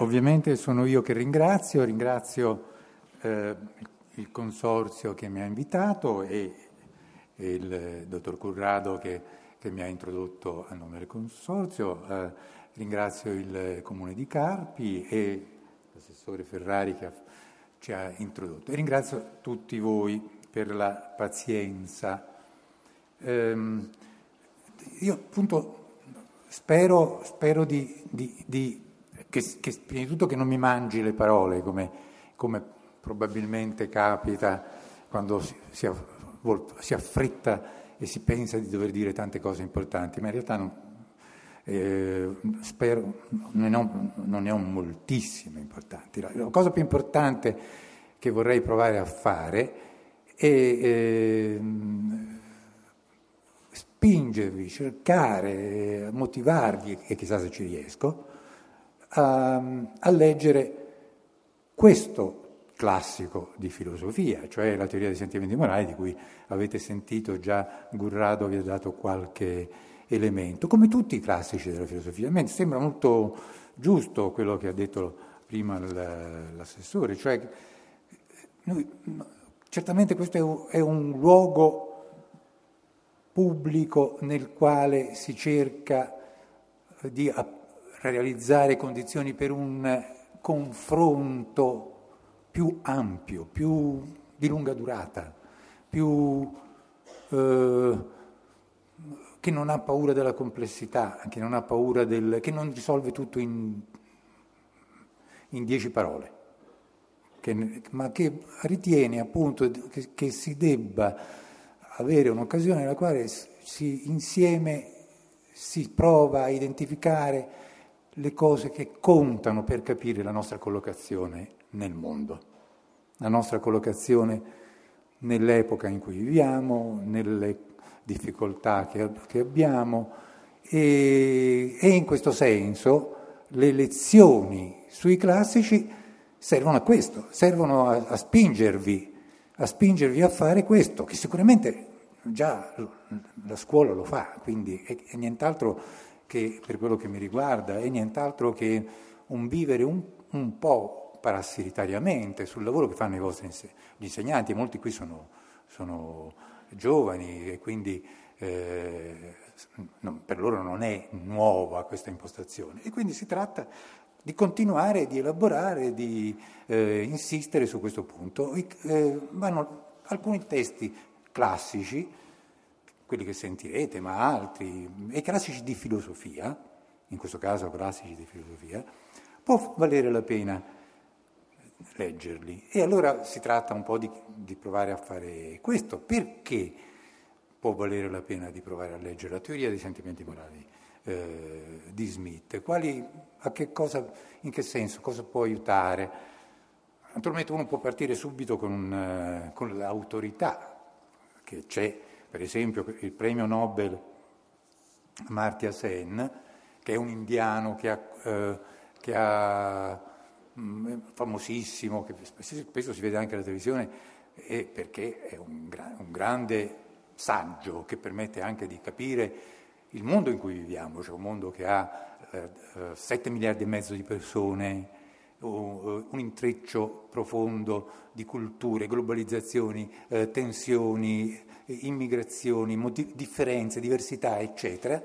ovviamente sono io che ringrazio, ringrazio eh, il consorzio che mi ha invitato e, e il dottor Currado che, che, mi ha introdotto a nome del consorzio, eh, ringrazio il comune di Carpi e l'assessore Ferrari che ha, ci ha introdotto e ringrazio tutti voi per la pazienza. Eh, io appunto spero, spero di, di, di che, che, prima di tutto che non mi mangi le parole come, come probabilmente capita quando si, si, si, affretta e si pensa di dover dire tante cose importanti, ma in realtà non, eh, spero, non, ne ho, non ne ho moltissime importanti. La, la, cosa più importante che vorrei provare a fare è eh, spingervi, cercare, motivarvi, e chissà se ci riesco, a, a leggere questo classico di filosofia, cioè la teoria dei sentimenti morali di cui avete sentito già Gurrado vi ha dato qualche elemento, come tutti i classici della filosofia. A me sembra molto giusto quello che ha detto prima l'assessore, cioè noi, certamente questo è un luogo pubblico nel quale si cerca di realizzare condizioni per un confronto più ampio, più di lunga durata, più, eh, che non ha paura della complessità, che non del, che non risolve tutto in, in dieci parole, che, ma che ritiene appunto che, che si debba avere un'occasione nella quale si, insieme si prova a identificare le cose che contano per capire la nostra collocazione nel mondo, la nostra collocazione nell'epoca in cui viviamo, nelle difficoltà che, che abbiamo e, e, in questo senso le lezioni sui classici servono a questo, servono a, a spingervi, a spingervi a fare questo, che sicuramente già la scuola lo fa, quindi è, è nient'altro che per quello che mi riguarda è nient'altro che un vivere un, un po' parassitariamente sul lavoro che fanno i vostri gli insegnanti, molti qui sono, sono giovani e quindi eh, non, per loro non è nuova questa impostazione e quindi si tratta di continuare, di elaborare, di eh, insistere su questo punto. Eh, vanno alcuni testi classici quelli che sentirete, ma altri, e classici di filosofia, in questo caso classici di filosofia, può valere la pena leggerli. E allora si tratta un po' di, di provare a fare questo. Perché può valere la pena di provare a leggere la teoria dei sentimenti morali eh, di Smith? Quali, che cosa, in che senso, cosa può aiutare? Naturalmente uno può partire subito con, uh, con l'autorità che c'è per esempio il premio Nobel Amartya Sen, che è un indiano che ha, eh, che ha mm, famosissimo, che spesso si vede anche alla televisione, è perché è un, gra- un grande saggio che permette anche di capire il mondo in cui viviamo, cioè un mondo che ha eh, 7 miliardi e mezzo di persone, un intreccio profondo di culture, globalizzazioni, eh, tensioni, immigrazioni, motiv- differenze, diversità, eccetera,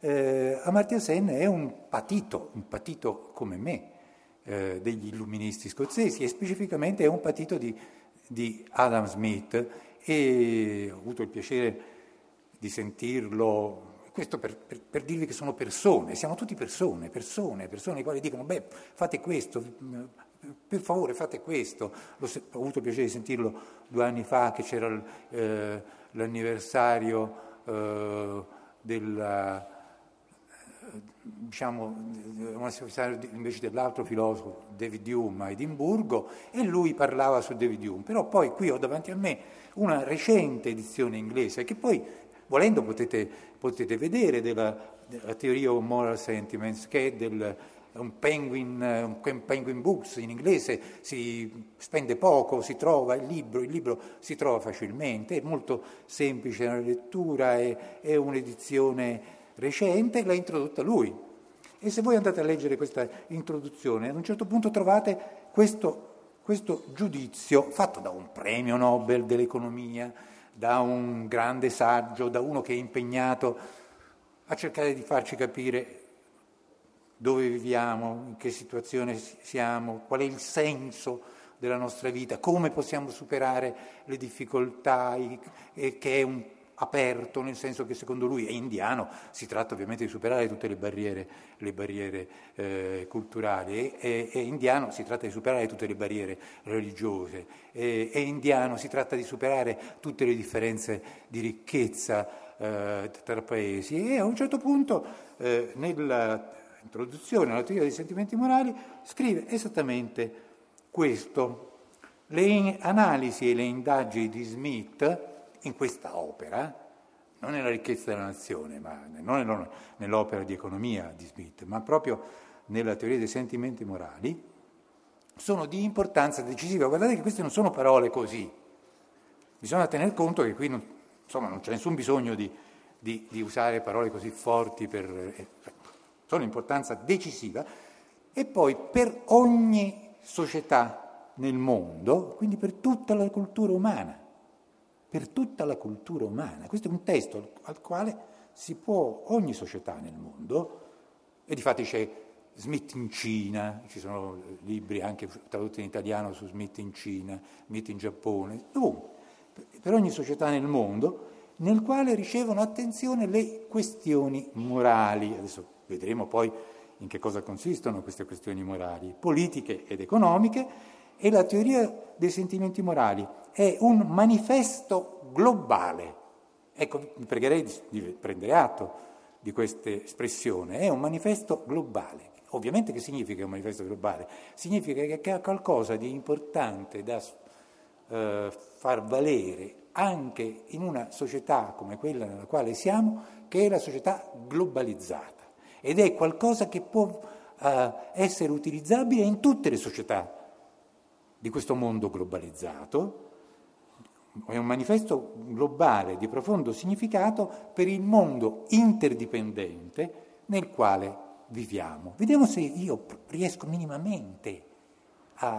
eh, Amartya Sen è un patito, un patito come me, eh, degli illuministi scozzesi e specificamente è un patito di, di Adam Smith. E ho avuto il piacere di sentirlo questo per, per, per, dirvi che sono persone, siamo tutti persone, persone, persone quali dicono, beh, fate questo, per favore fate questo. L'ho, ho avuto il piacere di sentirlo due anni fa che c'era eh, l'anniversario eh, del diciamo, invece dell'altro filosofo David Hume a Edimburgo e lui parlava su David Hume, però poi qui ho davanti a me una recente edizione inglese che poi volendo potete, potete vedere della, della teoria of moral sentiments che è del, un penguin, un penguin books in inglese, si spende poco, si trova il libro, il libro si trova facilmente, è molto semplice nella lettura, è, è un'edizione recente, l'ha introdotta lui. E se voi andate a leggere questa introduzione, ad un certo punto trovate questo, questo giudizio fatto da un premio Nobel dell'economia, da un grande saggio, da uno che è impegnato a cercare di farci capire dove viviamo, in che situazione siamo, qual è il senso della nostra vita, come possiamo superare le difficoltà, che è un aperto, nel senso che secondo lui è indiano, si tratta ovviamente di superare tutte le barriere, le barriere eh, culturali, è, è, indiano, si tratta di superare tutte le barriere religiose, è, è indiano, si tratta di superare tutte le differenze di ricchezza eh, tra paesi. E a un certo punto eh, nell'introduzione alla teoria dei sentimenti morali scrive esattamente questo. Le analisi e le indagini di Smith in questa opera, non nella ricchezza della nazione, ma non nell'opera di economia di Smith, ma proprio nella teoria dei sentimenti morali, sono di importanza decisiva. Guardate che queste non sono parole così. Bisogna tener conto che qui non, insomma, non c'è nessun bisogno di, di, di, usare parole così forti per... Sono importanza decisiva e poi per ogni società nel mondo, quindi per tutta la cultura umana, per tutta la cultura umana. Questo è un testo al quale si può ogni società nel mondo, e di fatti c'è Smith in Cina, ci sono libri anche tradotti in italiano su Smith in Cina, Smith in Giappone, dovunque, per ogni società nel mondo, nel quale ricevono attenzione le questioni morali. Adesso vedremo poi in che cosa consistono queste questioni morali, politiche ed economiche, e la teoria dei sentimenti morali è un manifesto globale. Ecco, vi pregherei di prendere atto di questa espressione, è un manifesto globale. Ovviamente che significa un manifesto globale? Significa che ha qualcosa di importante da eh, far valere anche in una società come quella nella quale siamo, che è la società globalizzata ed è qualcosa che può uh, essere utilizzabile in tutte le società di questo mondo globalizzato. È un manifesto globale di profondo significato per il mondo interdipendente nel quale viviamo. Vediamo se io riesco minimamente a,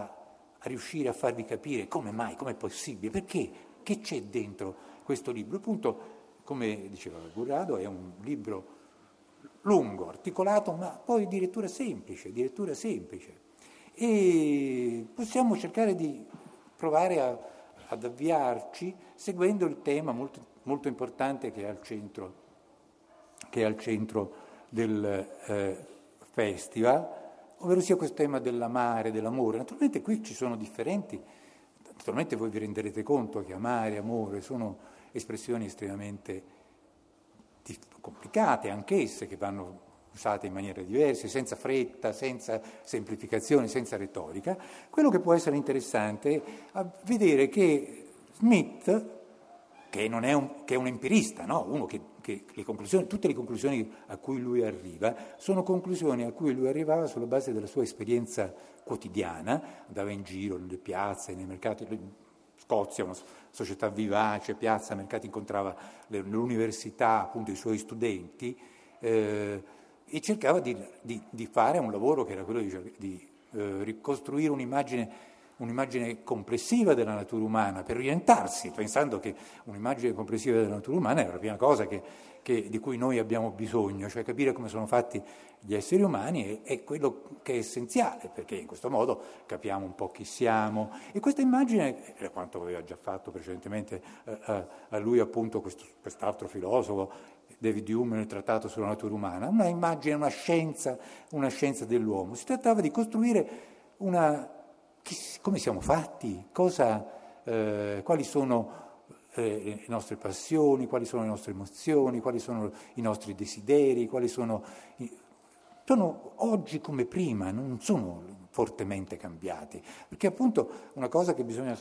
a riuscire a farvi capire come mai, come è possibile, perché, che c'è dentro questo libro. Appunto, come diceva Gurrado, è un libro lungo, articolato, ma poi di lettura semplice, di lettura semplice. E possiamo cercare di provare a, ad avviarci seguendo il tema molto, molto importante che è al centro, è al centro del eh, festival, ovvero sia questo tema dell'amare, dell'amore. Naturalmente qui ci sono differenti, naturalmente voi vi renderete conto che amare e amore sono espressioni estremamente complicate anch'esse, che vanno usate in maniere diverse, senza fretta, senza semplificazione, senza retorica, quello che può essere interessante è vedere che Smith, che, è un, che è un, empirista, no? che, che le tutte le conclusioni a cui lui arriva sono conclusioni a cui lui arrivava sulla base della sua esperienza quotidiana, andava in giro nelle piazze, nei mercati, Scozia, una società vivace, piazza, mercati, incontrava l'università, appunto i suoi studenti, eh, e cercava di, di, di, fare un lavoro che era quello di, di eh, ricostruire un'immagine, un'immagine, complessiva della natura umana, per orientarsi, pensando che un'immagine complessiva della natura umana era la prima cosa che, che, di cui noi abbiamo bisogno, cioè capire come sono fatti gli esseri umani è, è, quello che è essenziale, perché in questo modo capiamo un po' chi siamo. E questa immagine, è quanto aveva già fatto precedentemente eh, a lui appunto questo, quest'altro filosofo, David Hume nel trattato sulla natura umana, una immagine, una scienza, una scienza dell'uomo. Si trattava di costruire una... come siamo fatti, cosa, eh, quali sono eh, le nostre passioni, quali sono le nostre emozioni, quali sono i nostri desideri, quali sono... Sono oggi come prima, non sono fortemente cambiati, perché appunto una cosa che bisogna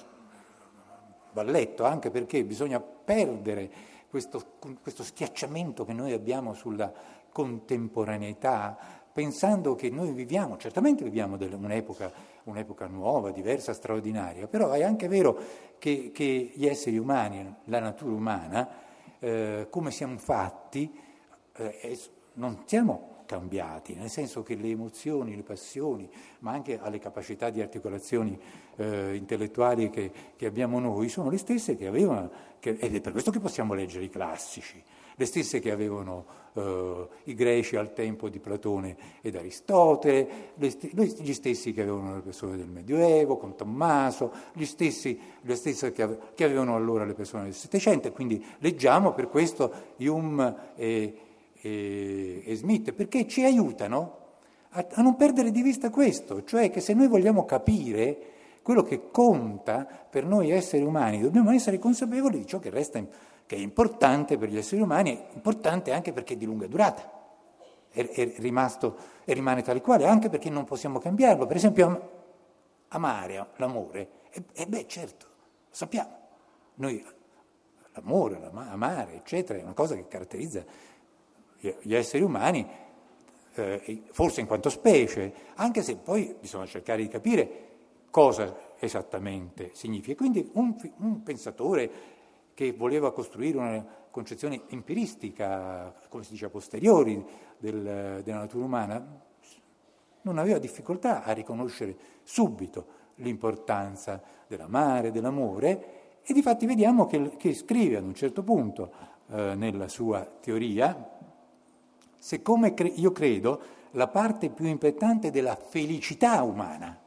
va letto anche perché bisogna perdere questo, questo schiacciamento che noi abbiamo sulla contemporaneità, pensando che noi viviamo, certamente viviamo un'epoca, un'epoca, nuova, diversa, straordinaria, però è anche vero che, che gli esseri umani, la natura umana, eh, come siamo fatti, eh, non siamo cambiati, nel senso che le emozioni, le passioni, ma anche alle capacità di articolazioni eh, intellettuali che, che, abbiamo noi, sono le stesse che avevano, che, ed è per questo che possiamo leggere i classici, le stesse che avevano eh, i greci al tempo di Platone ed Aristotele, st- gli stessi che avevano le persone del Medioevo, con Tommaso, gli stessi, le stesse che, ave- che avevano allora le persone del Settecento, quindi leggiamo per questo Hume e, e, e Smith, perché ci aiutano a, a non perdere di vista questo, cioè che se noi vogliamo capire quello che conta per noi esseri umani, dobbiamo essere consapevoli di ciò che resta in che è importante per gli esseri umani, è importante anche perché è di lunga durata, è, è rimasto e rimane tale quale, anche perché non possiamo cambiarlo. Per esempio, amare, l'amore, e, e beh certo, lo sappiamo, noi l'amore, amare, eccetera, è una cosa che caratterizza gli esseri umani, eh, forse in quanto specie, anche se poi bisogna cercare di capire cosa esattamente significa. Quindi un, un pensatore che voleva costruire una concezione empiristica, come si dice a posteriori, del, della natura umana, non aveva difficoltà a riconoscere subito l'importanza dell'amare, dell'amore, e di fatti vediamo che, che, scrive ad un certo punto eh, nella sua teoria, siccome cre- io credo la parte più importante della felicità umana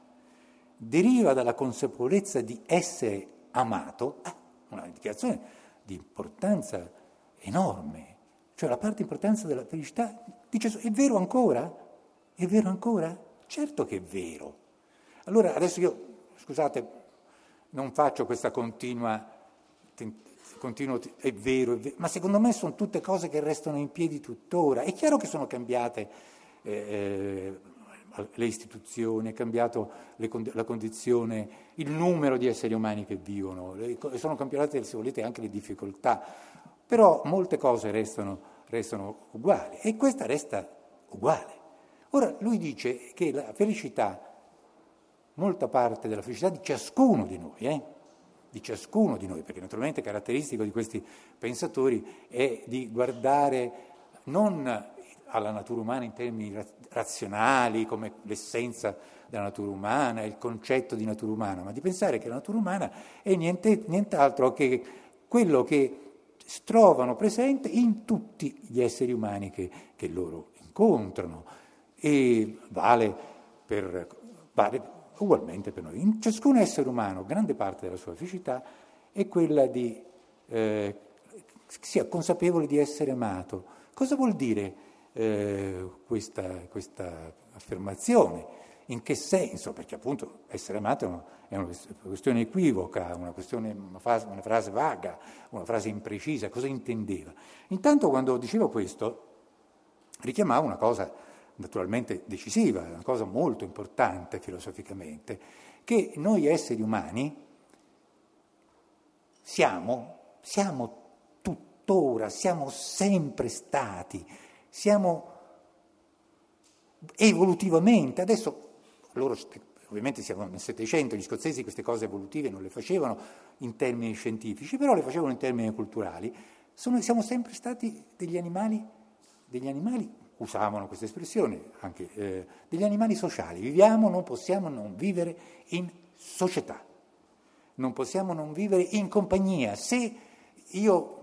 deriva dalla consapevolezza di essere amato, eh, una dichiarazione di importanza enorme. Cioè la parte importanza della felicità dice, è vero ancora? È vero ancora? Certo che è vero. Allora adesso io, scusate, non faccio questa continua, continuo, è vero, è vero, ma secondo me sono tutte cose che restano in piedi tuttora. È chiaro che sono cambiate eh, eh le istituzioni, è cambiato le, la condizione, il numero di esseri umani che vivono, sono cambiate, se volete, anche le difficoltà, però molte cose restano, restano uguali e questa resta uguale. Ora lui dice che la felicità, molta parte della felicità di ciascuno di noi, eh, di ciascuno di noi, perché naturalmente caratteristico di questi pensatori è di guardare non alla natura umana in termini razionali, come l'essenza della natura umana, il concetto di natura umana, ma di pensare che la natura umana è niente, nient'altro che quello che trovano presente in tutti gli esseri umani che, che loro incontrano e vale, per, vale ugualmente per noi. In ciascun essere umano, grande parte della sua felicità è quella di eh, sia consapevole di essere amato. Cosa vuol dire eh, questa, questa, affermazione. In che senso? Perché appunto essere amato è una questione equivoca, una, questione, una, frase, una frase vaga, una frase imprecisa. Cosa intendeva? Intanto quando diceva questo richiamava una cosa naturalmente decisiva, una cosa molto importante filosoficamente, che noi esseri umani siamo, siamo tuttora, siamo sempre stati siamo evolutivamente, adesso loro ovviamente siamo nel Settecento, gli scozzesi queste cose evolutive non le facevano in termini scientifici, però le facevano in termini culturali, Sono, siamo sempre stati degli animali, degli animali, usavano questa espressione anche, eh, degli animali sociali, viviamo, non possiamo non vivere in società, non possiamo non vivere in compagnia. Se io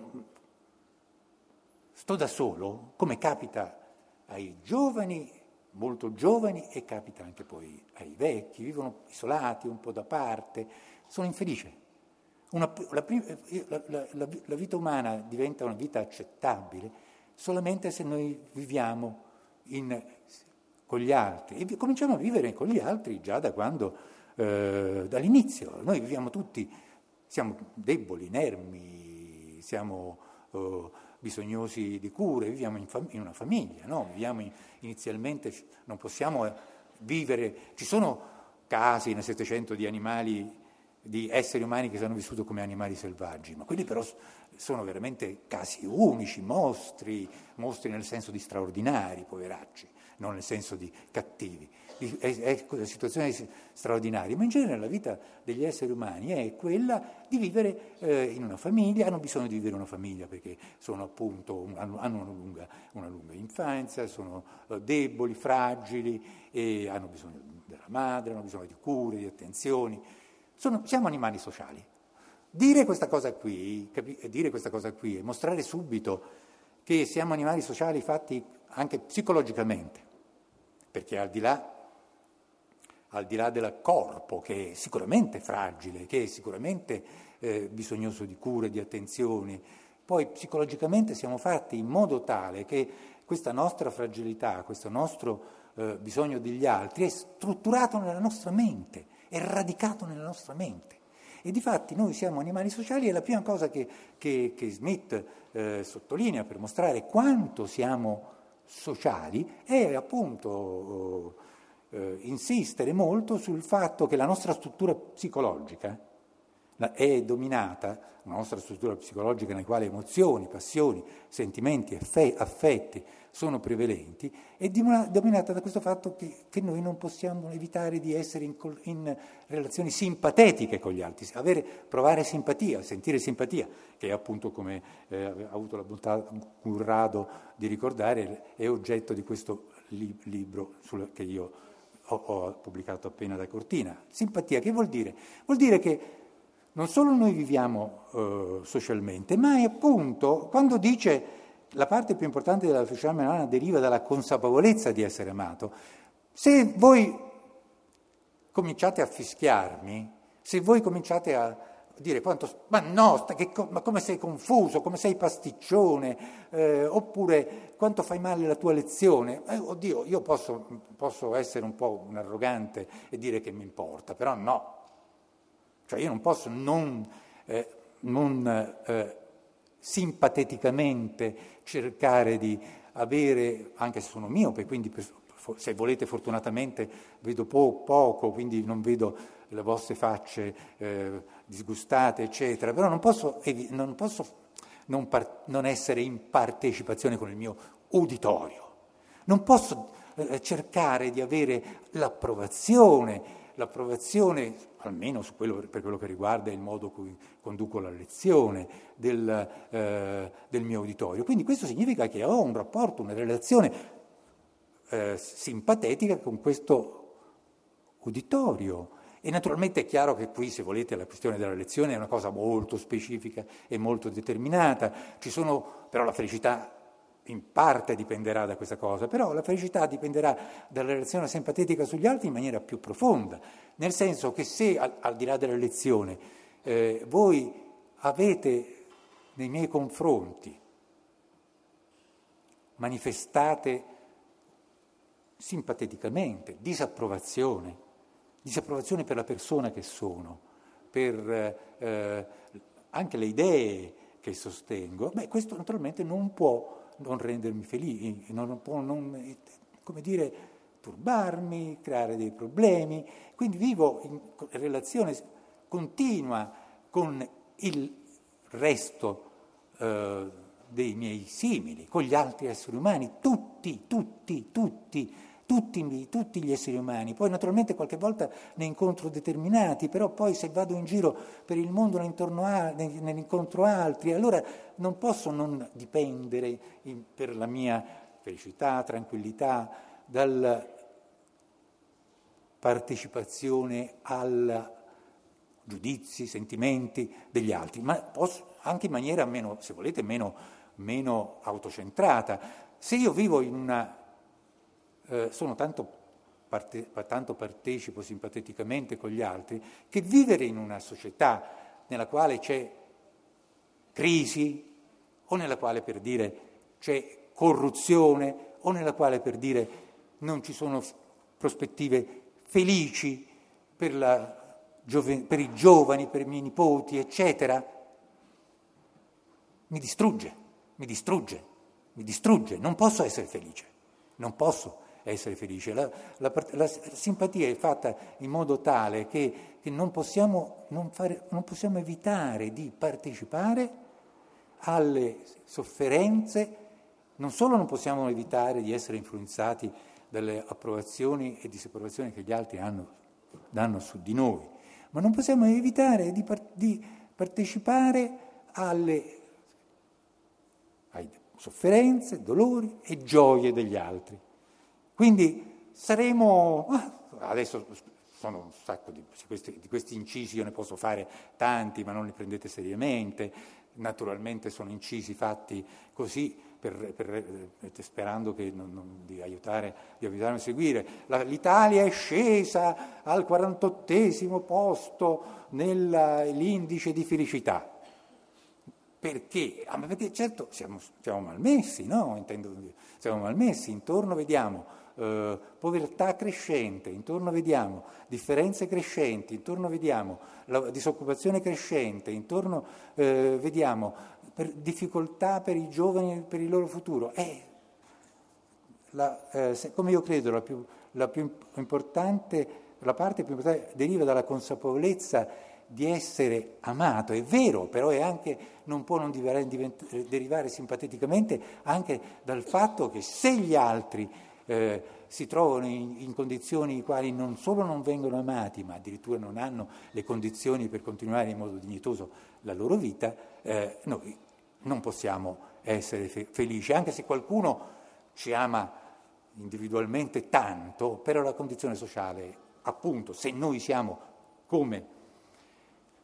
sto da solo, come capita ai giovani, molto giovani, e capita anche poi ai vecchi, vivono isolati, un po' da parte, sono infelice. Una, la, la, la, la, vita umana diventa una vita accettabile solamente se noi viviamo in, con gli altri e cominciamo a vivere con gli altri già da quando, eh, dall'inizio. Noi viviamo tutti, siamo deboli, inermi, siamo... Eh, bisognosi di cure, viviamo in, fam- in una famiglia, no? viviamo in, inizialmente, non possiamo vivere, ci sono casi nel Settecento di animali, di esseri umani che hanno vissuto come animali selvaggi, ma quelli però sono veramente casi unici, mostri, mostri nel senso di straordinari, poveracci. Non nel senso di cattivi, è, è situazioni straordinarie, ma in genere la vita degli esseri umani è quella di vivere eh, in una famiglia, hanno bisogno di vivere una famiglia perché sono appunto, hanno, una, lunga, una, lunga, infanzia, sono eh, deboli, fragili hanno bisogno della madre, hanno bisogno di cure, di attenzioni. Sono, siamo animali sociali. Dire questa cosa qui, capi, dire questa cosa qui e mostrare subito che siamo animali sociali fatti anche psicologicamente, perché al di là al di là del corpo, che è sicuramente fragile, che è sicuramente eh, bisognoso di cure, di attenzioni, poi psicologicamente siamo fatti in modo tale che questa nostra fragilità, questo nostro eh, bisogno degli altri è strutturato nella nostra mente, è radicato nella nostra mente. E di fatti noi siamo animali sociali e la prima cosa che, che, che Smith eh, sottolinea per mostrare quanto siamo sociali è appunto eh, insistere molto sul fatto che la nostra struttura psicologica è dominata, la nostra struttura psicologica nella quale emozioni, passioni, sentimenti, affetti sono prevalenti, è dominata da questo fatto che, che noi non possiamo evitare di essere in, in, relazioni simpatetiche con gli altri, avere, provare simpatia, sentire simpatia, che è appunto come eh, ha avuto la bontà Currado di ricordare, è oggetto di questo li, libro sul, che io ho, ho pubblicato appena da Cortina. Simpatia, che vuol dire? Vuol dire che non solo noi viviamo eh, socialmente, ma è appunto quando dice la parte più importante della società umana deriva dalla consapevolezza di essere amato. Se voi cominciate a fischiarmi, se voi cominciate a dire quanto, ma no, che, ma come sei confuso, come sei pasticcione, eh, oppure quanto fai male la tua lezione. Eh, oddio, io posso, posso, essere un po' un arrogante e dire che mi importa, però no. Cioè io non posso non, eh, non eh, simpateticamente cercare di avere, anche se sono miope, quindi se volete fortunatamente vedo po- poco, quindi non vedo le vostre facce eh, disgustate, eccetera, però non posso, non, posso non, par- non, essere in partecipazione con il mio uditorio, non posso eh, cercare di avere l'approvazione, l'approvazione, almeno quello, per quello che riguarda il modo in cui conduco la lezione, del, eh, del mio uditorio. Quindi questo significa che ho un rapporto, una relazione eh, simpatetica con questo uditorio. E naturalmente è chiaro che qui, se volete, la questione della lezione è una cosa molto specifica e molto determinata. Ci sono, però la felicità in parte dipenderà da questa cosa, però la felicità dipenderà dalla relazione simpatetica sugli altri in maniera più profonda, nel senso che se, al, al di là della lezione, eh, voi avete nei miei confronti manifestate simpateticamente, disapprovazione, disapprovazione per la persona che sono, per eh, anche le idee che sostengo, beh, questo naturalmente non può non rendermi felice, non può non, come dire, turbarmi, creare dei problemi, quindi vivo in relazione continua con il resto eh, dei miei simili, con gli altri esseri umani, tutti, tutti, tutti, tutti, tutti, gli esseri umani. Poi naturalmente qualche volta ne incontro determinati, però poi se vado in giro per il mondo a, ne, incontro altri, allora non posso non dipendere in, per la mia felicità, tranquillità, dalla partecipazione ai giudizi, sentimenti degli altri, ma posso anche in maniera meno, se volete, meno, meno autocentrata. Se io vivo in una eh, sono tanto, parte, tanto partecipo simpaticamente con gli altri, che vivere in una società nella quale c'è crisi, o nella quale per dire c'è corruzione, o nella quale per dire non ci sono prospettive felici per, la, per i giovani, per i miei nipoti, eccetera, mi distrugge, mi distrugge, mi distrugge, non posso essere felice, non posso essere felice. La, la, la, simpatia è fatta in modo tale che, che non, possiamo, non, fare, non possiamo evitare di partecipare alle sofferenze, non solo non possiamo evitare di essere influenzati dalle approvazioni e disapprovazioni che gli altri hanno, danno su di noi, ma non possiamo evitare di, di partecipare alle, alle sofferenze, dolori e gioie degli altri. Quindi saremo, ah, adesso sono un sacco di questi, di questi, incisi, io ne posso fare tanti, ma non li prendete seriamente, naturalmente sono incisi fatti così per, per, eh, sperando non, non, di, aiutare, di aiutarmi a seguire. La, L'Italia è scesa al 48 posto nell'indice di felicità. Perché? Ah, perché certo siamo, siamo malmessi, no? Intendo, siamo malmessi, intorno vediamo eh, povertà crescente, intorno vediamo differenze crescenti, intorno vediamo la disoccupazione crescente, intorno eh, vediamo per difficoltà per i giovani per il loro futuro. Eh, la, se, come io credo, la più, la più la parte più importante deriva dalla consapevolezza di essere amato, è vero, però è anche, non può non derivare, simpaticamente anche dal fatto che se gli altri eh, si trovano in, in, condizioni in quali non solo non vengono amati, ma addirittura non hanno le condizioni per continuare in modo dignitoso la loro vita, eh, noi non possiamo essere fe- felici, anche se qualcuno ci ama individualmente tanto, però la condizione sociale, appunto, se noi siamo come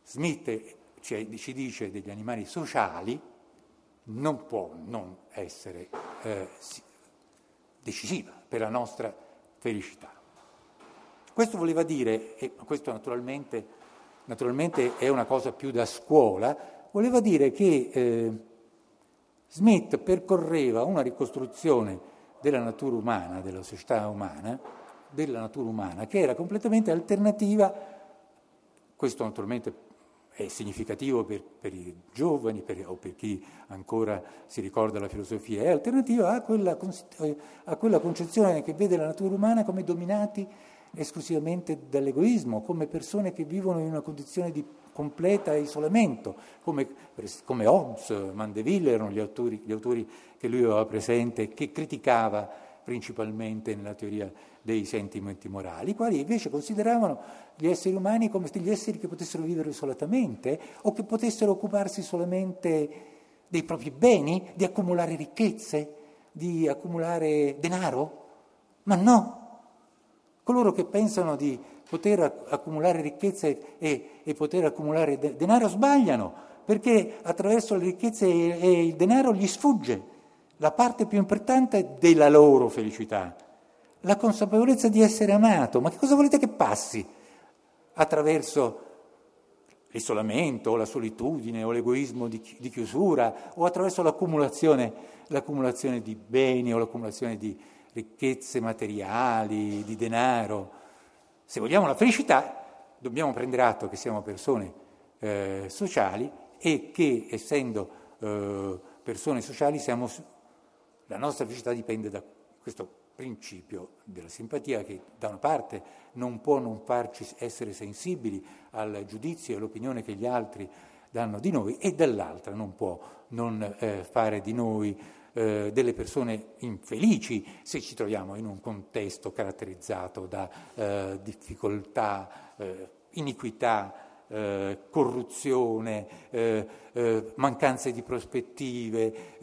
Smith ci, ci dice degli animali sociali, non può non essere eh, decisiva per la nostra felicità. Questo voleva dire, e questo naturalmente, naturalmente è una cosa più da scuola, voleva dire che eh, Smith percorreva una ricostruzione della natura umana, della società umana, della natura umana, che era completamente alternativa, questo naturalmente è significativo per, per i giovani per, o per chi ancora si ricorda la filosofia, è alternativa a quella, a quella concezione che vede la natura umana come dominati esclusivamente dall'egoismo, come persone che vivono in una condizione di completa isolamento, come, come Hobbes, Mandeville erano gli autori, gli autori che lui aveva presente, che criticava principalmente nella teoria dei sentimenti morali, i quali invece consideravano gli esseri umani come degli esseri che potessero vivere isolatamente o che potessero occuparsi solamente dei propri beni, di accumulare ricchezze, di accumulare denaro. Ma no, coloro che pensano di poter accumulare ricchezze e, e poter accumulare de- denaro sbagliano, perché attraverso le ricchezze e, e il denaro gli sfugge la parte più importante della loro felicità, la consapevolezza di essere amato. Ma che cosa volete che passi attraverso l'isolamento, o la solitudine, o l'egoismo di, di chiusura, o attraverso l'accumulazione, l'accumulazione di beni o l'accumulazione di ricchezze materiali, di denaro? Se vogliamo la felicità, dobbiamo prendere atto che siamo persone eh, sociali e che, essendo eh, persone sociali, siamo, la nostra felicità dipende da questo principio della simpatia che da una parte non può non farci essere sensibili al giudizio e all'opinione che gli altri danno di noi e dall'altra non può non eh, fare di noi eh, delle persone infelici se ci troviamo in un contesto caratterizzato da eh, difficoltà, eh, iniquità, eh, corruzione, eh, mancanze di prospettive,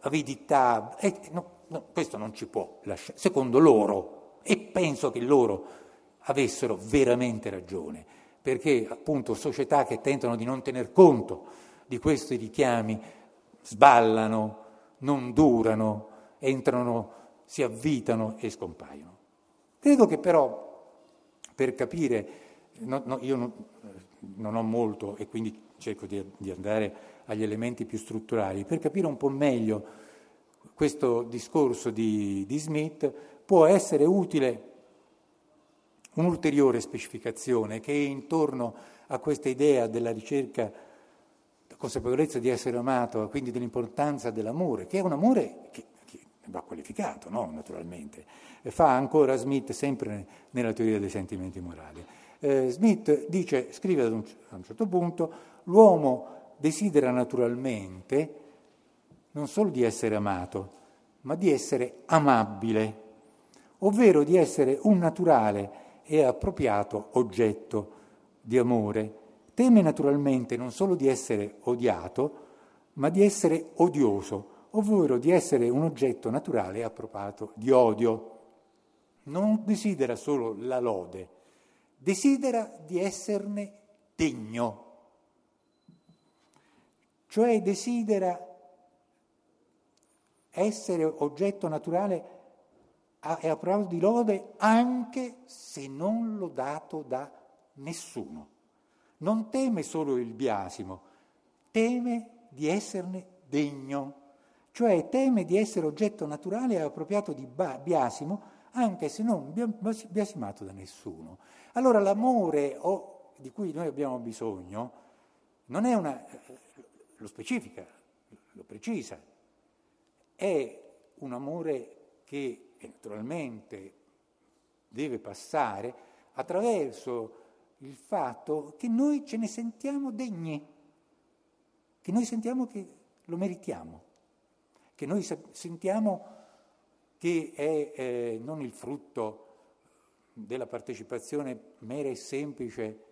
avidità. No, No, questo non ci può lasciare, secondo loro, e penso che loro avessero veramente ragione, perché appunto società che tentano di non tener conto di questi richiami sballano, non durano, entrano, si avvitano e scompaiono. Credo che però per capire, no, no, io non, non, ho molto e quindi cerco di, di andare agli elementi più strutturali, per capire un po' meglio questo discorso di, di Smith, può essere utile un'ulteriore specificazione che è intorno a questa idea della ricerca, la consapevolezza di essere amato, quindi dell'importanza dell'amore, che è un amore che, che va qualificato, no? naturalmente. Fa ancora Smith sempre nella teoria dei sentimenti morali. Eh, Smith dice, scrive ad un, a un certo punto, l'uomo desidera naturalmente non solo di essere amato, ma di essere amabile. ovvero di essere un naturale e appropriato oggetto di amore. Teme naturalmente non solo di essere odiato, ma di essere odioso, ovvero di essere un oggetto naturale e appropriato di odio. Non desidera solo la lode, desidera di esserne degno, cioè desidera essere oggetto naturale e approvato di lode anche se non lodato da nessuno. Non teme solo il biasimo, teme di esserne degno, cioè teme di essere oggetto naturale e appropriato di biasimo anche se non biasimato da nessuno. Allora l'amore di cui noi abbiamo bisogno non è una, lo specifica, lo precisa, è un amore che naturalmente deve passare attraverso il fatto che noi ce ne sentiamo degni, che noi sentiamo che lo meritiamo, che noi sentiamo che è eh, non il frutto della partecipazione mera e semplice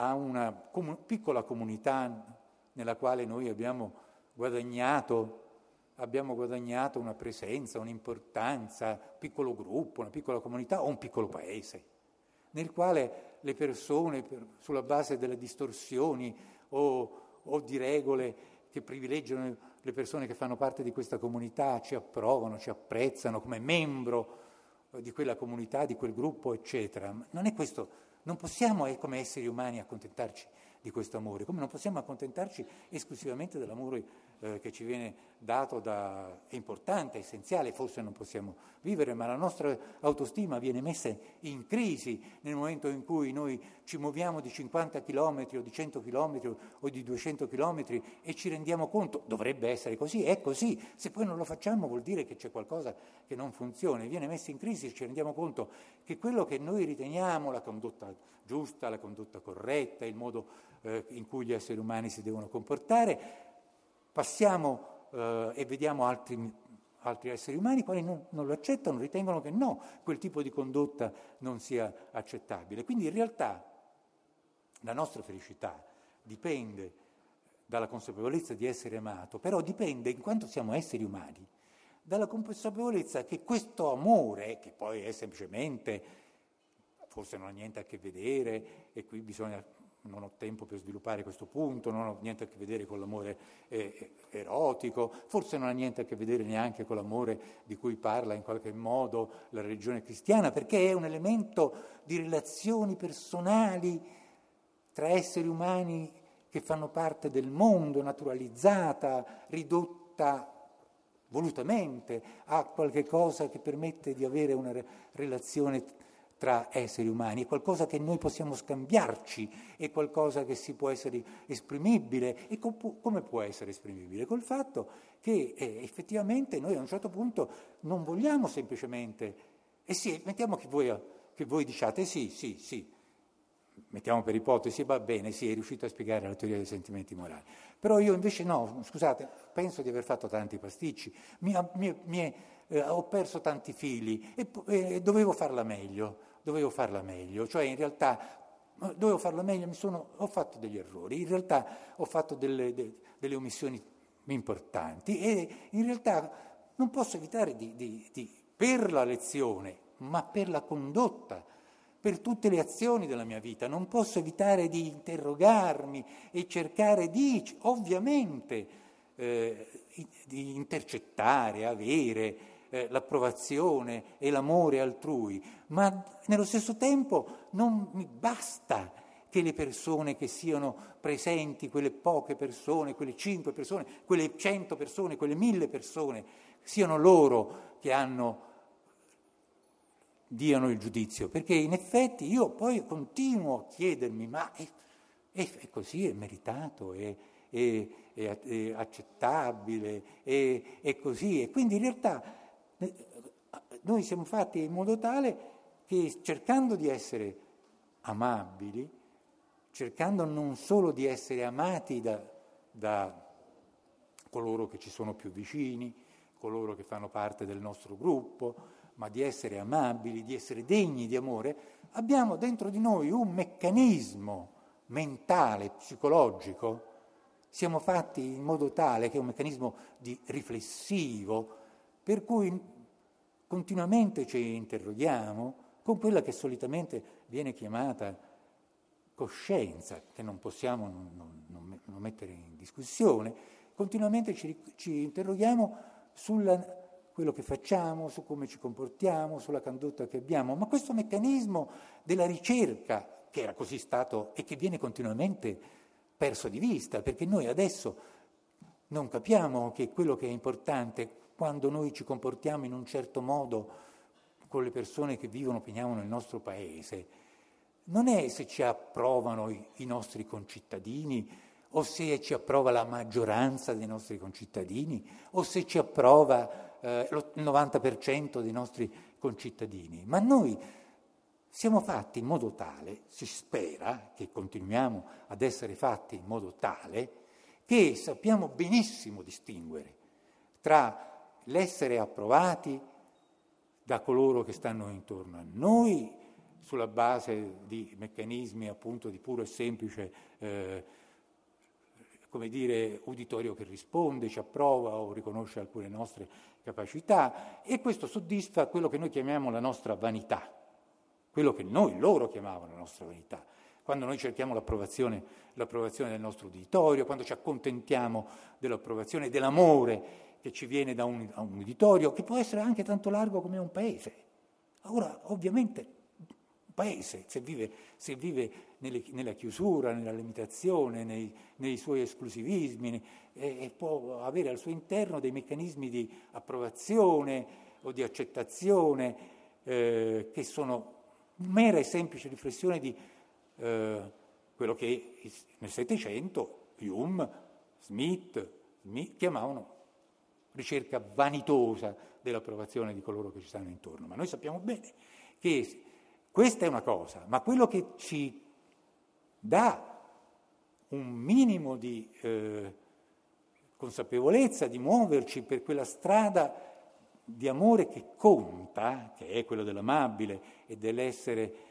a una com- piccola comunità nella quale noi abbiamo guadagnato, abbiamo guadagnato una presenza, un'importanza, un piccolo gruppo, una piccola comunità o un piccolo paese, nel quale le persone, per, sulla base delle distorsioni o, o di regole che privilegiano le persone che fanno parte di questa comunità, ci approvano, ci apprezzano come membro di quella comunità, di quel gruppo, eccetera. Non è questo, non possiamo come esseri umani accontentarci di questo amore, come non possiamo accontentarci esclusivamente dell'amore eh, che ci viene dato da, è importante, è essenziale, forse non possiamo vivere, ma la nostra autostima viene messa in crisi nel momento in cui noi ci muoviamo di 50 km o di 100 km o di 200 km e ci rendiamo conto, dovrebbe essere così, è così, se poi non lo facciamo vuol dire che c'è qualcosa che non funziona, viene messa in crisi e ci rendiamo conto che quello che noi riteniamo la condotta giusta, la condotta corretta, il modo eh, in cui gli esseri umani si devono comportare, Passiamo eh, e vediamo altri, altri, esseri umani quali non, non, lo accettano, ritengono che no, quel tipo di condotta non sia accettabile. Quindi in realtà la nostra felicità dipende dalla consapevolezza di essere amato, però dipende, in quanto siamo esseri umani, dalla consapevolezza che questo amore, che poi è semplicemente, forse non ha niente a che vedere, e qui bisogna non ho tempo per sviluppare questo punto, non ha niente a che vedere con l'amore eh, erotico, forse non ha niente a che vedere neanche con l'amore di cui parla in qualche modo la religione cristiana, perché è un elemento di relazioni personali tra esseri umani che fanno parte del mondo, naturalizzata, ridotta volutamente a qualche cosa che permette di avere una relazione tra esseri umani, è qualcosa che noi possiamo scambiarci, è qualcosa che si può essere esprimibile. E come può essere esprimibile? Col fatto che eh, effettivamente noi a un certo punto non vogliamo semplicemente, e sì, mettiamo che voi, che voi diciate sì, sì, sì, mettiamo per ipotesi, va bene, sì, è riuscito a spiegare la teoria dei sentimenti morali. Però io invece no, scusate, penso di aver fatto tanti pasticci, mi, mi, mi, eh, ho perso tanti fili e, e dovevo farla meglio dovevo farla meglio, cioè in realtà dovevo farla meglio, sono, ho fatto degli errori, in realtà ho fatto delle, de, delle, omissioni importanti e in realtà non posso evitare di, di, di, per la lezione, ma per la condotta, per tutte le azioni della mia vita, non posso evitare di interrogarmi e cercare di, ovviamente, eh, di intercettare, avere, eh, l'approvazione e l'amore altrui, ma nello stesso tempo non mi basta che le persone che siano presenti, quelle poche persone, quelle cinque persone, quelle cento persone, quelle mille persone, siano loro che hanno, diano il giudizio, perché in effetti io poi continuo a chiedermi, ma è, è, è così, è meritato, è, è, accettabile, è, così, e quindi in realtà noi siamo fatti in modo tale che cercando di essere amabili, cercando non solo di essere amati da, da coloro che ci sono più vicini, coloro che fanno parte del nostro gruppo, ma di essere amabili, di essere degni di amore, abbiamo dentro di noi un meccanismo mentale, psicologico, siamo fatti in modo tale che è un meccanismo di riflessivo, per cui continuamente ci interroghiamo con quella che solitamente viene chiamata coscienza, che non possiamo non, non, non mettere in discussione, continuamente ci, ci interroghiamo su quello che facciamo, su come ci comportiamo, sulla condotta che abbiamo, ma questo meccanismo della ricerca, che era così stato e che viene continuamente perso di vista, perché noi adesso non capiamo che quello che è importante quando noi ci comportiamo in un certo modo con le persone che vivono, opiniamo nel nostro paese, non è se ci approvano i, i nostri concittadini o se ci approva la maggioranza dei nostri concittadini o se ci approva eh, il 90% dei nostri concittadini, ma noi siamo fatti in modo tale, si spera che continuiamo ad essere fatti in modo tale, che sappiamo benissimo distinguere tra l'essere approvati da coloro che stanno intorno a noi sulla base di meccanismi appunto di puro e semplice, eh, come dire, uditorio che risponde, ci approva o riconosce alcune nostre capacità e questo soddisfa quello che noi chiamiamo la nostra vanità, quello che noi, loro chiamavano la nostra vanità. Quando noi cerchiamo l'approvazione, l'approvazione del nostro uditorio, quando ci accontentiamo dell'approvazione dell'amore che ci viene da un, da un uditorio, che può essere anche tanto largo come un paese. Ora, ovviamente, paese, se vive, se vive nelle, nella chiusura, nella limitazione, nei, nei suoi esclusivismi e, e, può avere al suo interno dei meccanismi di approvazione o di accettazione eh, che sono mera e semplice riflessione di eh, quello che nel Settecento Hume, Smith, Smith chiamavano ricerca vanitosa dell'approvazione di coloro che ci stanno intorno. Ma noi sappiamo bene che questa è una cosa, ma quello che ci dà un minimo di eh, consapevolezza di muoverci per quella strada di amore che conta, che è quello dell'amabile e dell'essere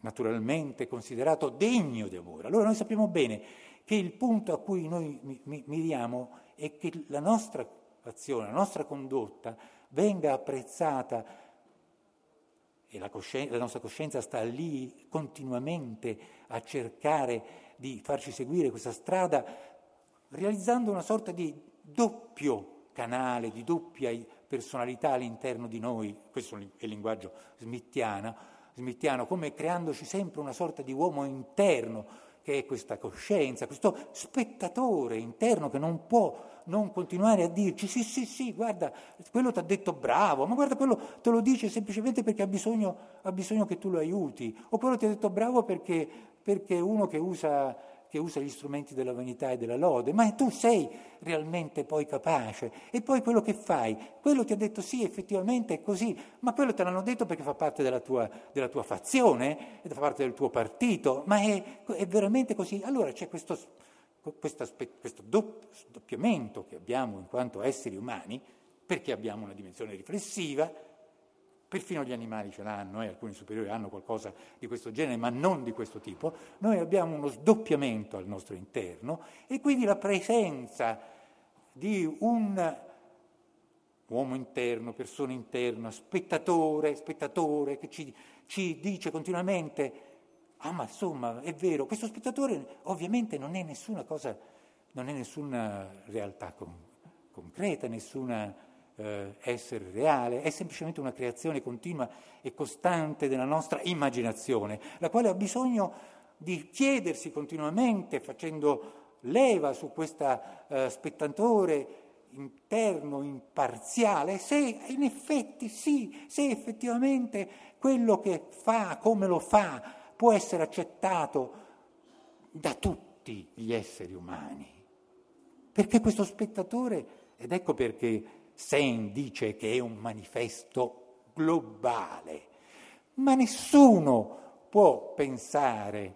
naturalmente considerato degno di amore. Allora noi sappiamo bene che il punto a cui noi miriamo è che la nostra azione, la nostra condotta venga apprezzata e la, coscienza, la nostra coscienza sta lì continuamente a cercare di farci seguire questa strada, realizzando una sorta di doppio canale, di doppia personalità all'interno di noi, questo è il linguaggio smittiano, smittiano come creandoci sempre una sorta di uomo interno, che è questa coscienza, questo spettatore interno che non può non continuare a dirci sì, sì, sì, guarda, quello ti ha detto bravo, ma guarda, quello te lo dice semplicemente perché ha bisogno, ha bisogno che tu lo aiuti, o quello ti ha detto bravo perché, perché è uno che usa, che usa gli strumenti della vanità e della lode, ma tu sei realmente poi capace. E poi quello che fai, quello ti ha detto sì, effettivamente è così, ma quello te l'hanno detto perché fa parte della tua, della tua fazione, fa parte del tuo partito, ma è, è veramente così. Allora c'è questo questo, questo doppiamento che abbiamo in quanto esseri umani, perché abbiamo una dimensione riflessiva, perfino gli animali ce l'hanno, eh, alcuni superiori hanno qualcosa di questo genere, ma non di questo tipo, noi abbiamo uno sdoppiamento al nostro interno e quindi la presenza di un uomo interno, persona interna, spettatore, spettatore che ci, ci dice continuamente Ah, ma insomma, è vero, questo spettatore ovviamente non è nessuna cosa, non è nessuna realtà con, concreta, nessuna eh, essere reale, è semplicemente una creazione continua e costante della nostra immaginazione, la quale ha bisogno di chiedersi continuamente, facendo leva su questo eh, spettatore interno, imparziale, se in effetti sì, se effettivamente quello che fa, come lo fa, può essere accettato da tutti gli esseri umani. Perché questo spettatore, ed ecco perché Sen dice che è un manifesto globale, ma nessuno può pensare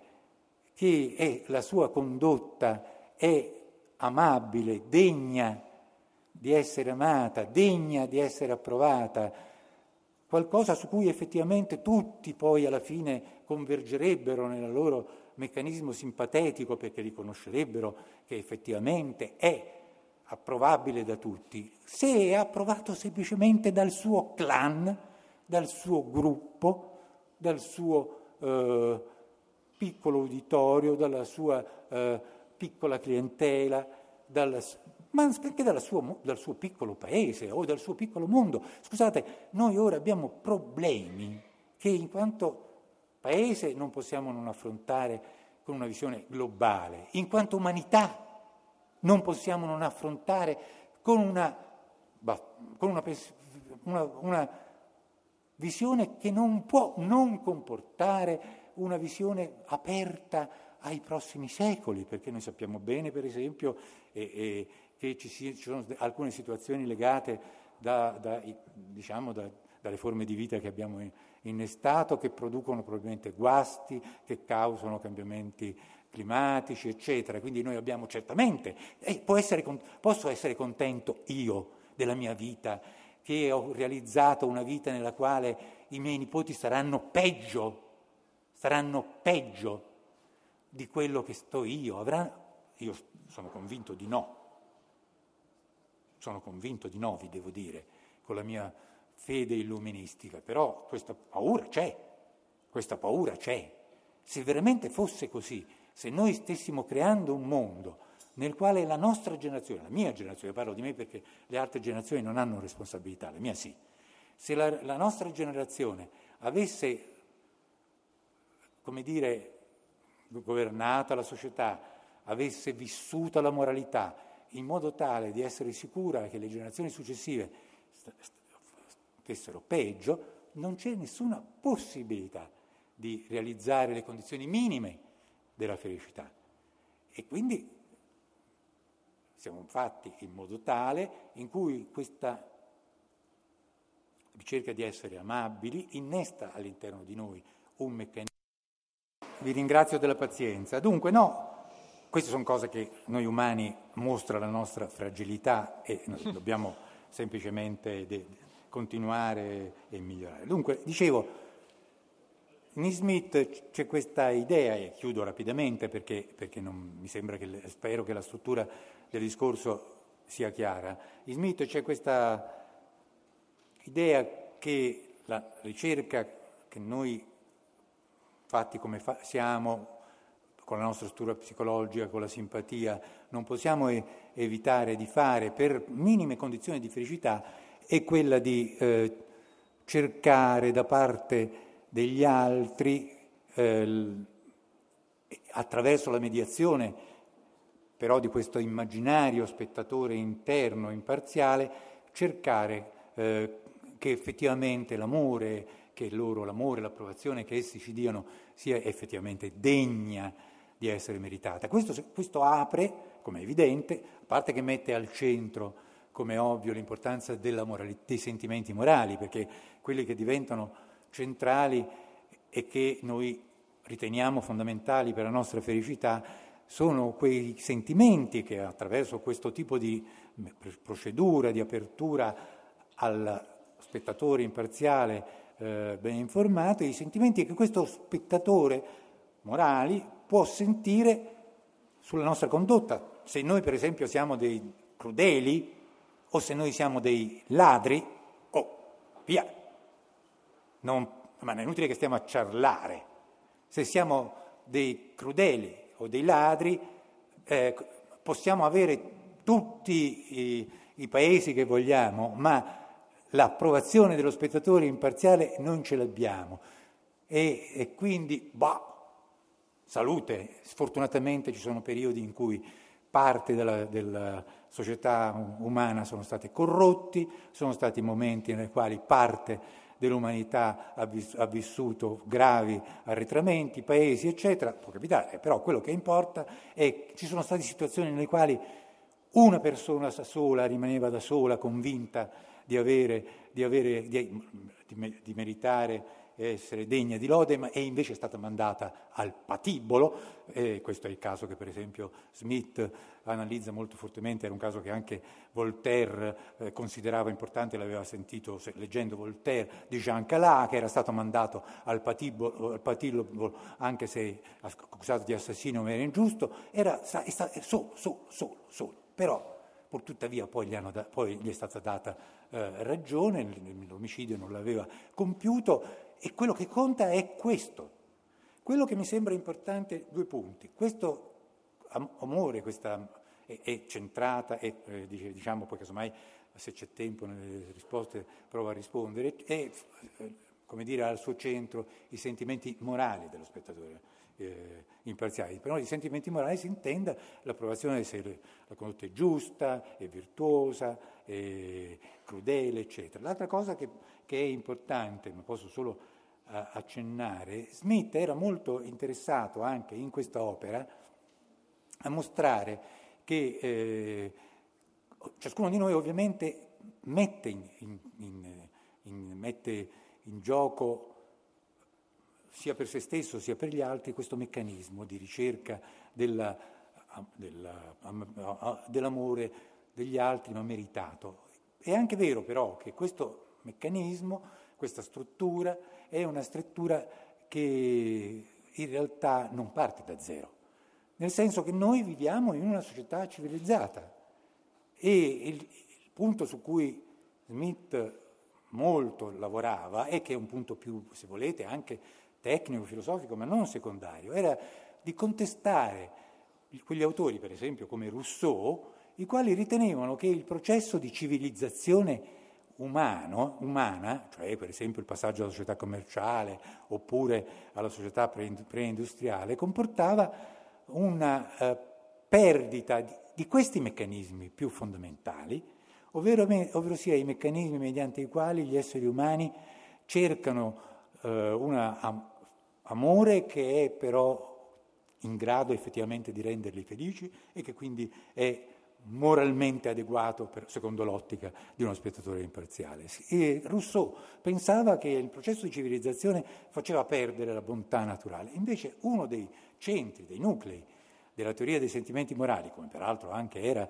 che è, la sua condotta è amabile, degna di essere amata, degna di essere approvata, qualcosa su cui effettivamente tutti poi alla fine convergerebbero nel loro meccanismo simpatetico perché riconoscerebbero che effettivamente è approvabile da tutti, se è approvato semplicemente dal suo clan, dal suo gruppo, dal suo eh, piccolo uditorio, dalla sua eh, piccola clientela, dalla, ma anche suo, dal suo piccolo paese o dal suo piccolo mondo. Scusate, noi ora abbiamo problemi che in quanto paese non possiamo non affrontare con una visione globale, in quanto umanità non possiamo non affrontare con una, con una, una, una visione che non può non comportare una visione aperta ai prossimi secoli, perché noi sappiamo bene, per esempio, eh, eh, che ci, ci, sono alcune situazioni legate da, da, diciamo, da, dalle forme di vita che abbiamo innestato, che producono probabilmente guasti, che causano cambiamenti climatici, eccetera. Quindi noi abbiamo certamente, eh, essere, posso essere contento io della mia vita, che ho realizzato una vita nella quale i miei nipoti saranno peggio, saranno peggio di quello che sto io. Avrà... Io sono convinto di no. Sono convinto di no, vi devo dire, con la mia fede illuministica, però questa paura c'è, questa paura c'è. Se veramente fosse così, se noi stessimo creando un mondo nel quale la nostra generazione, la mia generazione, parlo di me perché le altre generazioni non hanno responsabilità, la mia sì, se la, la nostra generazione avesse, come dire, governata la società, avesse vissuto la moralità in modo tale di essere sicura che le generazioni successive stessero peggio, non c'è nessuna possibilità di realizzare le condizioni minime della felicità. E quindi siamo fatti in modo tale in cui questa ricerca di essere amabili innesta all'interno di noi un meccanismo. Vi ringrazio della pazienza. Dunque, no, queste sono cose che noi umani mostra la nostra fragilità e dobbiamo semplicemente de- continuare e migliorare. Dunque, dicevo, in Smith c'è questa idea, e chiudo rapidamente perché, perché mi sembra che, spero che la struttura del discorso sia chiara. In Smith c'è questa idea che la ricerca che noi fatti come fa, siamo, con la nostra struttura psicologica, con la simpatia, non possiamo e- evitare di fare per minime condizioni di felicità è quella di eh, cercare da parte degli altri eh, attraverso la mediazione però di questo immaginario spettatore interno, imparziale, cercare eh, che effettivamente l'amore, che loro l'amore, l'approvazione che essi ci diano sia effettivamente degna di essere meritata. Questo, questo apre, come è evidente, a parte che mette al centro, come è ovvio, l'importanza morali, dei sentimenti morali, perché quelli che diventano centrali e che noi riteniamo fondamentali per la nostra felicità sono quei sentimenti che attraverso questo tipo di procedura, di apertura al spettatore imparziale eh, ben informato, i sentimenti che questo spettatore morali può sentire sulla nostra condotta. Se noi per esempio siamo dei crudeli o se noi siamo dei ladri, oh, via, non, ma è inutile che stiamo a ciarlare. Se siamo dei crudeli o dei ladri, eh, possiamo avere tutti i, i paesi che vogliamo, ma l'approvazione dello spettatore imparziale non ce l'abbiamo. E, e, quindi, bah, salute. Sfortunatamente ci sono periodi in cui parte della, della, società umana sono state corrotti, sono stati momenti nei quali parte dell'umanità ha, vis- ha vissuto gravi arretramenti, paesi, eccetera, può capitare, però quello che importa è che ci sono state situazioni nelle quali una persona sola rimaneva da sola, convinta di, avere, di, avere, di, di meritare essere degna di lode, ma è invece stata mandata al patibolo, e questo è il caso che per esempio Smith analizza molto fortemente, era un caso che anche Voltaire eh, considerava importante, l'aveva sentito se, leggendo Voltaire di Jean Calas, che era stato mandato al patibolo, al patibolo anche se accusato di assassino ma era ingiusto, era, solo, solo, solo, solo, però pur tuttavia poi gli, da, poi gli è stata data eh, ragione, l'omicidio non l'aveva compiuto e quello che conta è questo. Quello che mi sembra importante, due punti. Questo amore, questa è, è centrata, è, eh, diciamo poi casomai se c'è tempo nelle risposte provo a rispondere, è eh, come dire al suo centro i sentimenti morali dello spettatore eh, imparziale. Per noi i sentimenti morali si intenda l'approvazione se la condotta è giusta, è virtuosa, è crudele, eccetera. L'altra cosa che, che è importante, ma posso solo accennare, Smith era molto interessato anche in questa opera a mostrare che eh, ciascuno di noi ovviamente mette in, in, in, mette in gioco sia per se stesso sia per gli altri questo meccanismo di ricerca della, della, dell'amore degli altri ma meritato. È anche vero però che questo meccanismo, questa struttura, è una struttura che in realtà non parte da zero, nel senso che noi viviamo in una società civilizzata e il, il punto su cui Smith molto lavorava e che è un punto più, se volete, anche tecnico, filosofico, ma non secondario, era di contestare quegli autori, per esempio come Rousseau, i quali ritenevano che il processo di civilizzazione umano, umana, cioè per esempio il passaggio alla società commerciale oppure alla società preindustriale, comportava una eh, perdita di, di, questi meccanismi più fondamentali, ovvero, ovvero, sia i meccanismi mediante i quali gli esseri umani cercano eh, un amore che è però in grado effettivamente di renderli felici e che quindi è moralmente adeguato per, secondo l'ottica di uno spettatore imparziale. E Rousseau pensava che il processo di civilizzazione faceva perdere la bontà naturale, invece uno dei centri, dei nuclei della teoria dei sentimenti morali, come peraltro anche era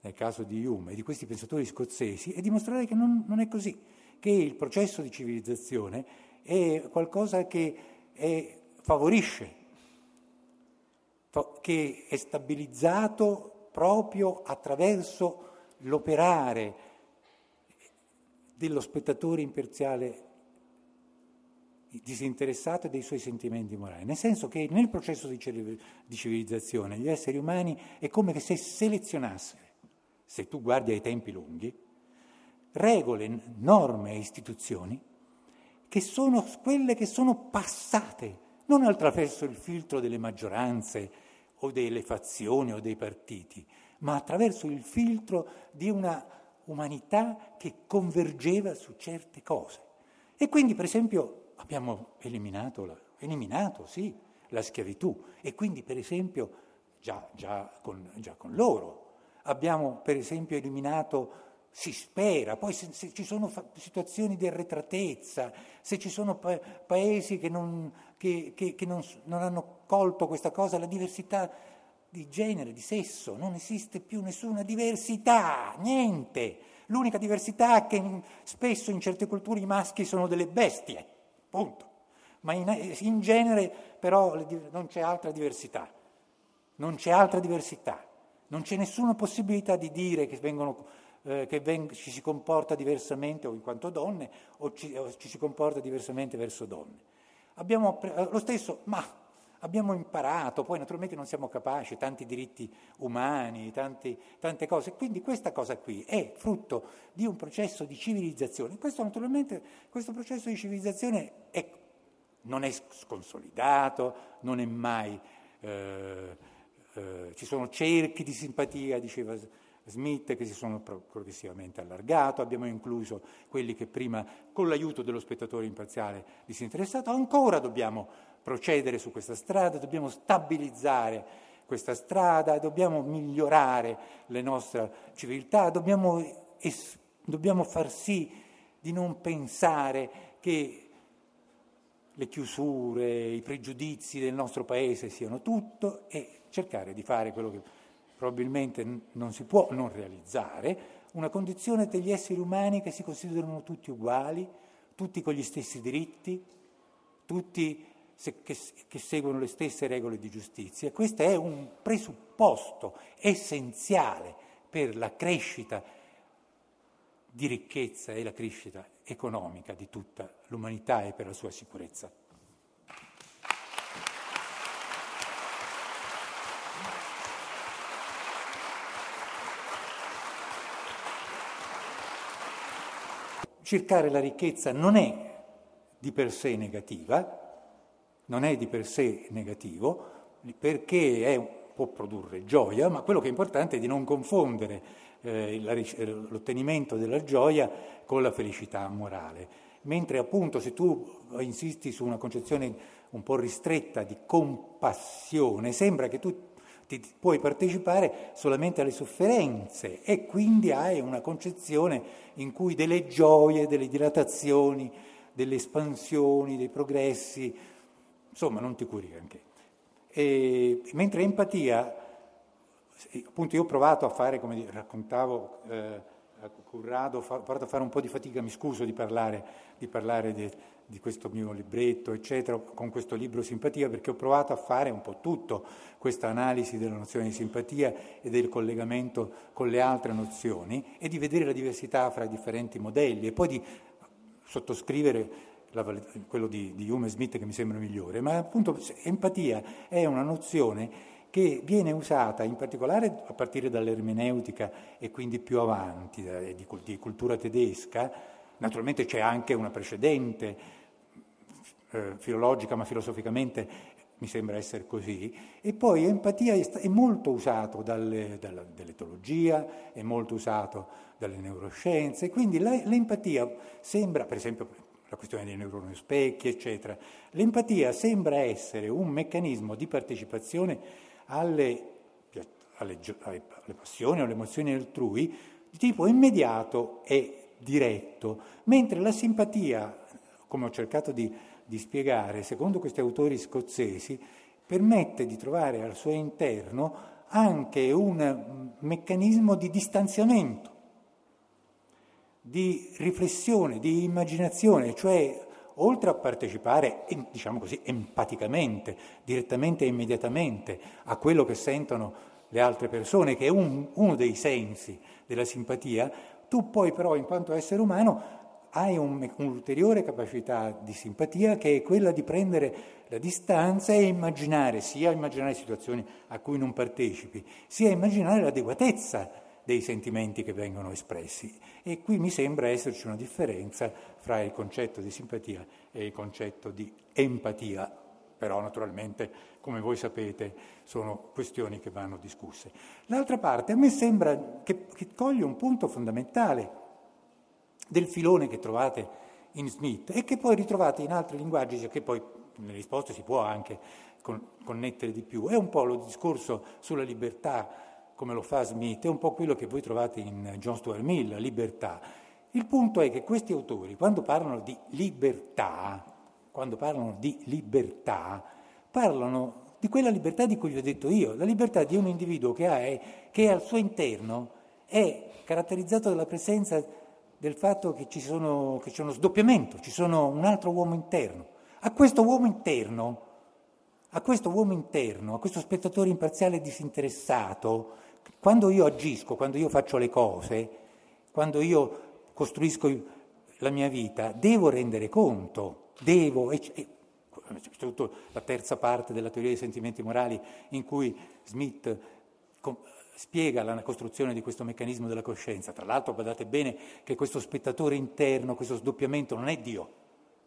nel caso di Hume e di questi pensatori scozzesi, è dimostrare che non, non è così, che il processo di civilizzazione è qualcosa che è, favorisce, che è stabilizzato proprio attraverso l'operare dello spettatore imparziale disinteressato dei suoi sentimenti morali, nel senso che nel processo di, civilizzazione gli esseri umani è come se selezionassero, se tu guardi ai tempi lunghi, regole, norme e istituzioni che sono quelle che sono passate, non attraverso il filtro delle maggioranze o delle fazioni o dei partiti, ma attraverso il filtro di una umanità che convergeva su certe cose. E quindi, per esempio, abbiamo eliminato, la, eliminato sì, la schiavitù e quindi, per esempio, già, già, con, già con loro, abbiamo, per esempio, eliminato si spera, poi se, se ci sono fa- situazioni di arretratezza, se ci sono pa- paesi che, non, che, che, che non, non, hanno colto questa cosa, la diversità di genere, di sesso, non esiste più nessuna diversità, niente. L'unica diversità è che spesso in certe culture i maschi sono delle bestie, punto. Ma in, in genere però non c'è altra diversità, non c'è altra diversità, non c'è nessuna possibilità di dire che vengono eh, che veng- ci si comporta diversamente o in quanto donne o ci, o ci si comporta diversamente verso donne. Abbiamo eh, lo stesso, ma abbiamo imparato, poi naturalmente non siamo capaci, tanti diritti umani, tanti, tante cose, quindi questa cosa qui è frutto di un processo di civilizzazione. Questo naturalmente, questo processo di civilizzazione è, non è sconsolidato, non è mai, eh, eh, ci sono cerchi di simpatia, diceva Smith che si sono progressivamente allargato, abbiamo incluso quelli che prima con l'aiuto dello spettatore imparziale disinteressato, ancora dobbiamo procedere su questa strada, dobbiamo stabilizzare questa strada, dobbiamo migliorare la nostra civiltà, dobbiamo, es- dobbiamo far sì di non pensare che le chiusure, i pregiudizi del nostro paese siano tutto e cercare di fare quello che probabilmente non si può non realizzare, una condizione degli esseri umani che si considerano tutti uguali, tutti con gli stessi diritti, tutti se, che, che seguono le stesse regole di giustizia. Questo è un presupposto essenziale per la crescita di ricchezza e la crescita economica di tutta l'umanità e per la sua sicurezza. Cercare la ricchezza non è di per sé negativa, non è di per sé negativo, perché è, può produrre gioia, ma quello che è importante è di non confondere eh, l'ottenimento della gioia con la felicità morale. Mentre appunto se tu insisti su una concezione un po' ristretta di compassione, sembra che tu ti puoi partecipare solamente alle sofferenze e quindi hai una concezione in cui delle gioie, delle dilatazioni, delle espansioni, dei progressi, insomma non ti curi anche. E, mentre empatia, appunto io ho provato a fare, come raccontavo, eh, a Currado, ho provato a fare un po' di fatica, mi scuso di parlare, di parlare de, di questo mio libretto, eccetera, con questo libro Simpatia, perché ho provato a fare un po' tutto, questa analisi della nozione di simpatia e del collegamento con le altre nozioni e di vedere la diversità fra i differenti modelli e poi di sottoscrivere la, quello di, di Hume e Smith che mi sembra migliore, ma appunto empatia è una nozione che viene usata in particolare a partire dall'ermeneutica e quindi più avanti, di, di cultura tedesca, naturalmente c'è anche una precedente eh, filologica, ma filosoficamente mi sembra essere così, e poi empatia è, molto usato dalle, dall'etologia, è molto usato dalle neuroscienze, quindi la, l'empatia sembra, per esempio la questione dei neuroni specchi, eccetera, l'empatia sembra essere un meccanismo di partecipazione alle, alle, alle passioni o alle emozioni altrui di tipo immediato e diretto, mentre la simpatia, come ho cercato di di spiegare, secondo questi autori scozzesi, permette di trovare al suo interno anche un meccanismo di distanziamento, di riflessione, di immaginazione, cioè oltre a partecipare, diciamo così, empaticamente, direttamente e immediatamente a quello che sentono le altre persone, che è un, uno dei sensi della simpatia, tu poi però in quanto essere umano hai un, un'ulteriore capacità di simpatia che è quella di prendere la distanza e immaginare, sia immaginare situazioni a cui non partecipi, sia immaginare l'adeguatezza dei sentimenti che vengono espressi. E qui mi sembra esserci una differenza fra il concetto di simpatia e il concetto di empatia, però naturalmente, come voi sapete, sono questioni che vanno discusse. L'altra parte a me sembra che, che coglie un punto fondamentale del filone che trovate in Smith e che poi ritrovate in altri linguaggi, che poi nelle risposte si può anche con, connettere di più. È un po' lo discorso sulla libertà, come lo fa Smith, è un po' quello che voi trovate in John Stuart Mill, la libertà. Il punto è che questi autori, quando parlano di libertà, quando parlano di libertà, parlano di quella libertà di cui vi ho detto io, la libertà di un individuo che, ha, che al suo interno è caratterizzato dalla presenza del fatto che, ci sono, che c'è uno sdoppiamento, ci sono un altro uomo interno. A questo uomo interno, a questo uomo interno, a questo spettatore imparziale e disinteressato, quando io agisco, quando io faccio le cose, quando io costruisco la mia vita, devo rendere conto, devo, e, e, soprattutto la terza parte della teoria dei sentimenti morali in cui Smith spiega la costruzione di questo meccanismo della coscienza. Tra l'altro badate bene che questo spettatore interno, questo sdoppiamento non è Dio.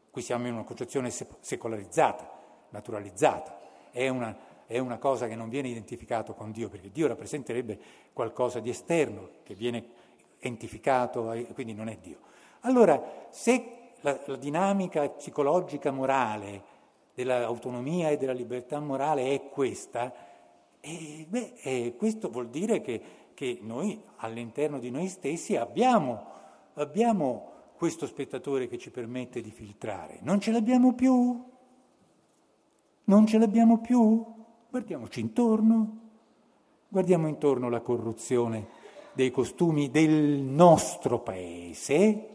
Qui siamo in una concezione secolarizzata, naturalizzata. È una, è una cosa che non viene identificato con Dio, perché Dio rappresenterebbe qualcosa di esterno, che viene entificato, e quindi non è Dio. Allora, se la, la dinamica psicologica morale dell'autonomia e della libertà morale è questa, e beh, eh, questo vuol dire che, che, noi all'interno di noi stessi abbiamo, abbiamo questo spettatore che ci permette di filtrare. Non ce l'abbiamo più? Non ce l'abbiamo più? Guardiamoci intorno, guardiamo intorno la corruzione dei costumi del nostro paese,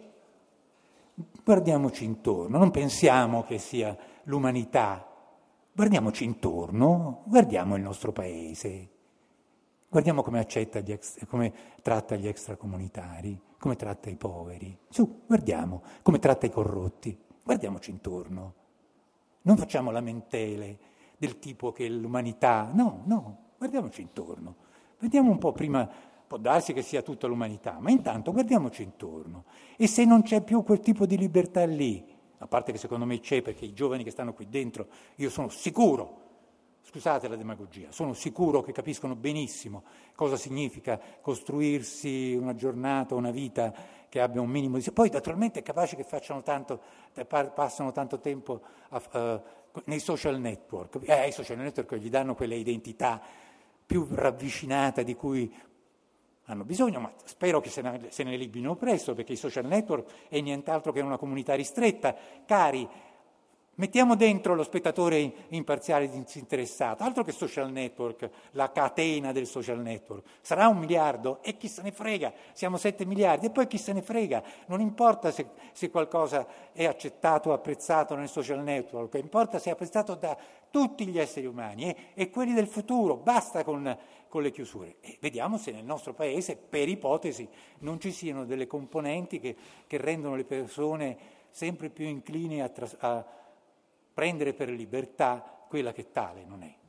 guardiamoci intorno, non pensiamo che sia l'umanità, guardiamoci intorno, guardiamo il nostro paese, guardiamo come, ex, come tratta gli extracomunitari, come tratta i poveri, su, guardiamo come tratta i corrotti, guardiamoci intorno, non facciamo lamentele del tipo che l'umanità, no, no, guardiamoci intorno, vediamo un po' prima Può darsi che sia tutta l'umanità, ma intanto guardiamoci intorno. E se non c'è più quel tipo di libertà lì, a parte che secondo me c'è perché i giovani che stanno qui dentro, io sono sicuro, scusate la demagogia, sono sicuro che capiscono benissimo cosa significa costruirsi una giornata, una vita che abbia un minimo di... Poi naturalmente è capace che facciano tanto, passano tanto tempo a, uh, nei social network, eh, i social network gli danno quelle identità più ravvicinate di cui hanno bisogno, ma spero che se ne, se ne libino presto, perché i social network è nient'altro che una comunità ristretta. Cari, mettiamo dentro lo spettatore imparziale disinteressato, altro che social network, la catena del social network. Sarà un miliardo? E chi se ne frega, siamo sette miliardi. E poi chi se ne frega, non importa se, se qualcosa è accettato o apprezzato nel social network, importa se è apprezzato da tutti gli esseri umani e, e quelli del futuro, basta con con le chiusure. E vediamo se nel nostro paese, per ipotesi, non ci siano delle componenti che, che rendono le persone sempre più inclini a, tras- a prendere per libertà quella che tale non è.